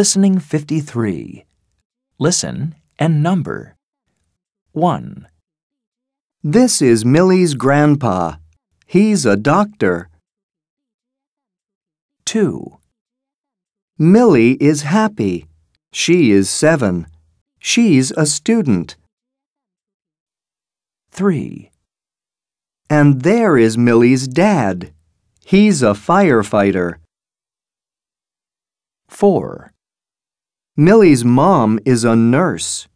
Listening 53. Listen and number. 1, This is Millie's grandpa. He's a doctor. 2, Millie is happy. She is seven. She's a student. 3, And there is Millie's dad. He's a firefighter. 4, Millie's mom is a nurse.